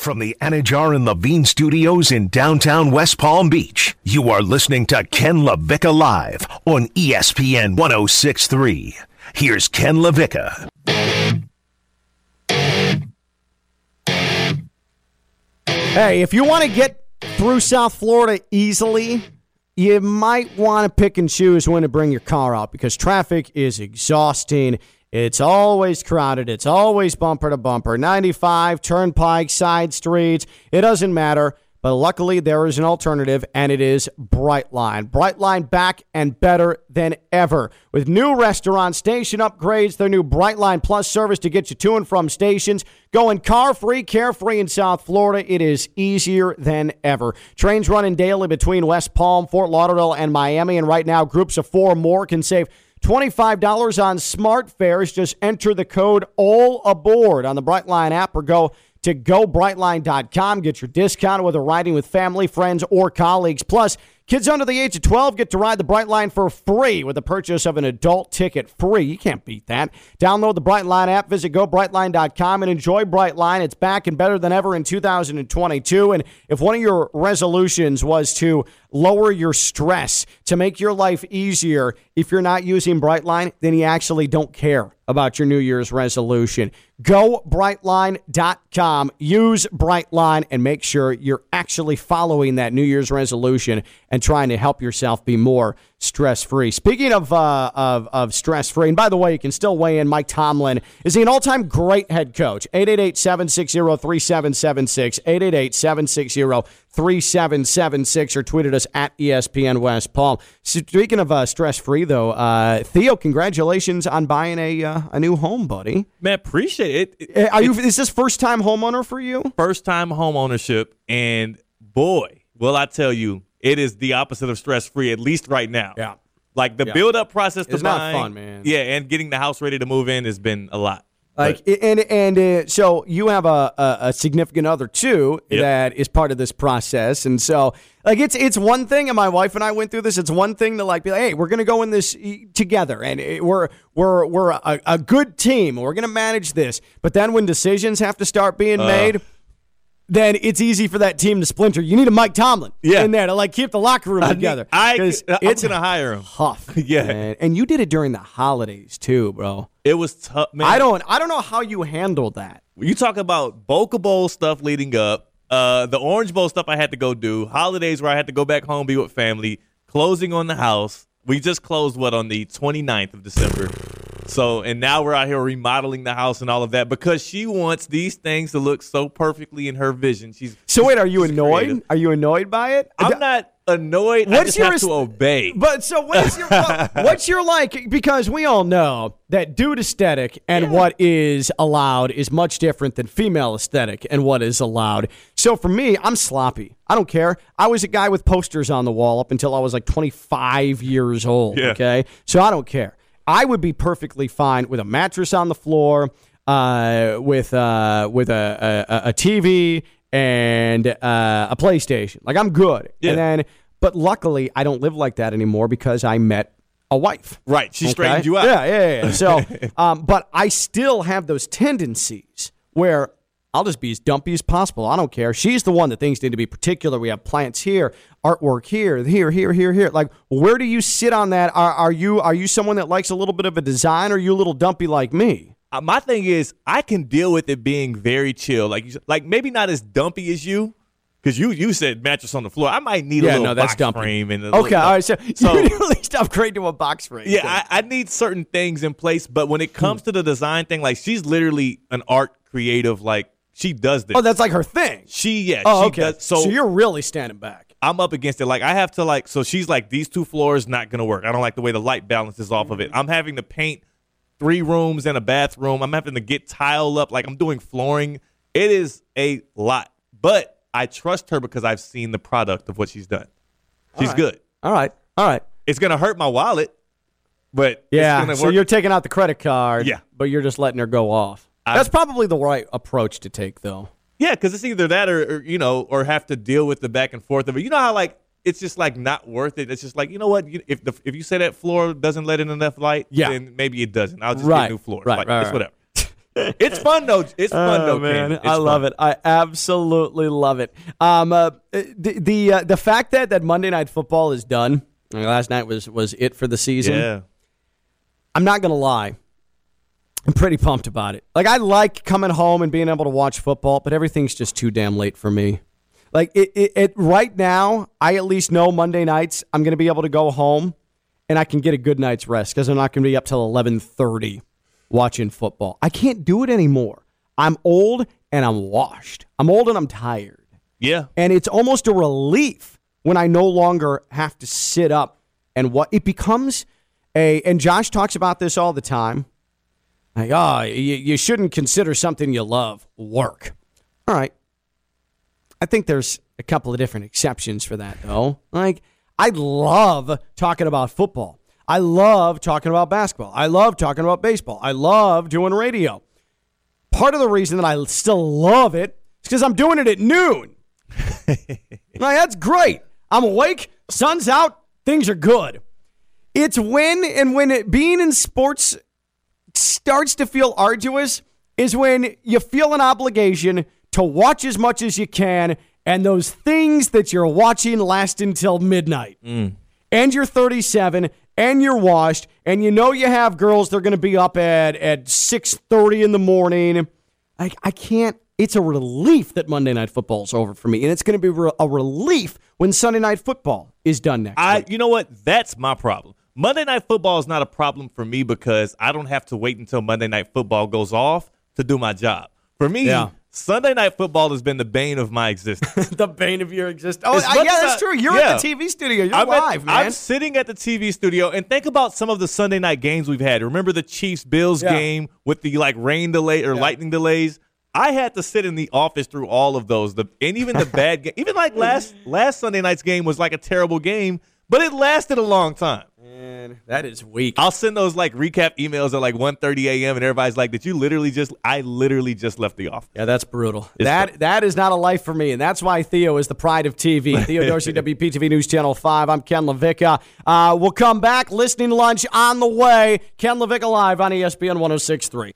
from the Anajar and Levine Studios in downtown West Palm Beach, you are listening to Ken LaVicka Live on ESPN 1063. Here's Ken LaVicka. Hey, if you want to get through South Florida easily, you might want to pick and choose when to bring your car out because traffic is exhausting. It's always crowded. It's always bumper to bumper. 95, turnpike, side streets. It doesn't matter. But luckily, there is an alternative, and it is Brightline. Brightline back and better than ever. With new restaurant station upgrades, their new Brightline Plus service to get you to and from stations. Going car free, carefree in South Florida. It is easier than ever. Trains running daily between West Palm, Fort Lauderdale, and Miami. And right now, groups of four or more can save $25 on smart fares. Just enter the code all aboard on the Brightline app or go to gobrightline.com. Get your discount whether riding with family, friends, or colleagues. Plus, kids under the age of 12 get to ride the Brightline for free with the purchase of an adult ticket. Free. You can't beat that. Download the Brightline app, visit gobrightline.com, and enjoy Brightline. It's back and better than ever in 2022. And if one of your resolutions was to lower your stress, to make your life easier, if you're not using Brightline, then you actually don't care about your New Year's resolution. Go brightline.com, use Brightline, and make sure you're actually following that New Year's resolution and trying to help yourself be more stress free. Speaking of, uh, of, of stress free, and by the way, you can still weigh in. Mike Tomlin is he an all time great head coach? 888 760 3776, 888 760 3776, or tweeted us at ESPN West Palm. Speaking of uh, stress free, though, uh, Theo, congratulations on buying a, uh, a new home, buddy. Man, appreciate it. Uh, Are you? Is this first time homeowner for you? First time home ownership, and boy, will I tell you, it is the opposite of stress free, at least right now. Yeah. Like the Yeah. build up process to It's not buying- fun, man. Yeah, and getting the house ready to move in has been a lot. Like and and uh, so you have a, a, a significant other too Yep. that is part of this process, and so like it's it's one thing, and my wife and I went through this. It's one thing to like be like, hey, we're gonna go in this together, and it, we're we're we're a, a good team. We're gonna manage this, but then when decisions have to start being made. Then it's easy for that team to splinter. You need a Mike Tomlin Yeah. in there to like keep the locker room I need- together. I- I'm it's gonna hire him. Tough, Yeah. man. and you did it during the holidays too, bro. It was tough, man. I don't, I don't know how you handled that. You talk about Boca Bowl stuff leading up, uh, the Orange Bowl stuff I had to go do, holidays where I had to go back home, be with family, closing on the house. We just closed what on the 29th of December. So, and now we're out here remodeling the house and all of that because she wants these things to look so perfectly in her vision. She's So wait, are you annoyed? creative. Are you annoyed by it? I'm not annoyed. I What's just your have to obey. But so what's your what- what's your like? Because we all know that dude aesthetic and what is allowed is much different than female aesthetic and what is allowed. So for me, I'm sloppy. I don't care. I was a guy with posters on the wall up until I was like 25 years old. Yeah. Okay, so I don't care. I would be perfectly fine with a mattress on the floor, uh, with uh, with a, a, a TV and uh, a PlayStation. Like I'm good. Yeah. And then, but luckily, I don't live like that anymore because I met a wife. Right. She Okay? straightened you out. Yeah, yeah, yeah. So, um, but I still have those tendencies where I'll just be as dumpy as possible. I don't care. She's the one that things need to be particular. We have plants here, artwork here, here, here, here, here. Like, where do you sit on that? Are, are you are you someone that likes a little bit of a design, or are you a little dumpy like me? Uh, my thing is I can deal with it being very chill. Like like maybe not as dumpy as you. Because you you said mattress on the floor. I might need a little no, that's box dumpy. frame and a Okay, little- all right. So, So- you at least upgrade to a box frame. Yeah, I, I need certain things in place, but when it comes to the design thing, like she's literally an art creative. Like she does this. oh, that's like her thing. she yeah. Oh, she okay. does. So, you're really standing back. I'm up against it. Like I have to like. So she's like, these two floors not gonna work. I don't like the way the light balances off of it. Mm. I'm having to paint three rooms and a bathroom. I'm having to get tile up. Like I'm doing flooring. It is a lot, but I trust her because I've seen the product of what she's done. She's right. good. All right, all right. It's gonna hurt my wallet, but Yeah, so work. you're taking out the credit card. Yeah. but you're just letting her go off. I- That's probably the right approach to take, though. Yeah, because it's either that or, or you know, or have to deal with the back and forth of it. You know how like it's just like not worth it. It's just like you know what? You, if the if you say that floor doesn't let in enough light, Yeah. then maybe it doesn't. I'll just Right, get new floor. right, like, right, it's whatever. It's fun though. It's fun Oh, though, man. I love fun. it. I absolutely love it. Um, uh, the the uh, the fact that that Monday Night Football is done. Last night was was it for the season. Yeah. I'm not gonna lie. I'm pretty pumped about it. Like I like coming home and being able to watch football, but everything's just too damn late for me. Like it, it, it right now, I at least know Monday nights I'm gonna be able to go home and I can get a good night's rest because I'm not gonna be up till 11:30 watching football. I can't do it anymore. I'm old and I'm washed. I'm old and I'm tired. Yeah. And it's almost a relief when I no longer have to sit up and what it becomes a. And Josh talks about this all the time. Like, ah, oh, you, you shouldn't consider something you love work. All right. I think there's a couple of different exceptions for that, though. Like, I love talking about football. I love talking about basketball. I love talking about baseball. I love doing radio. Part of the reason that I still love it is because I'm doing it at noon. like, that's great. I'm awake, sun's out, things are good. It's when and when it, being in sports starts to feel arduous is when you feel an obligation to watch as much as you can and those things that you're watching last until midnight. Mm. And you're 37 and you're washed and you know you have girls they're going to be up at at 6:30 in the morning. I I can't it's a relief that Monday night Football is over for me and it's going to be a relief when Sunday night football is done next I, week. you know what? That's my problem. Monday Night Football is not a problem for me because I don't have to wait until Monday Night Football goes off to do my job. For me, Yeah. Sunday Night Football has been the bane of my existence. the bane of your existence. Oh, I- yeah, that's I- true. You're yeah. at the TV studio. You're I'm, at- live, man. I'm sitting at the TV studio and think about some of the Sunday night games we've had. Remember the Chiefs Bills Yeah. game with the like rain delay or lightning delays? I had to sit in the office through all of those. The and even the bad game, even like last last Sunday night's game was like a terrible game, but it lasted a long time. Man, that is weak. I'll send those like recap emails at like 1:30 a.m. and everybody's like, "Did you literally just? I literally just left the office." Yeah, that's brutal. that that is not a life for me, and that's why Theo is the pride of TV. Theo Dorsey, WPTV News Channel Five. I'm Ken LaVicka. Uh, we'll come back. Listening lunch on the way. Ken LaVicka live on ESPN 106.3.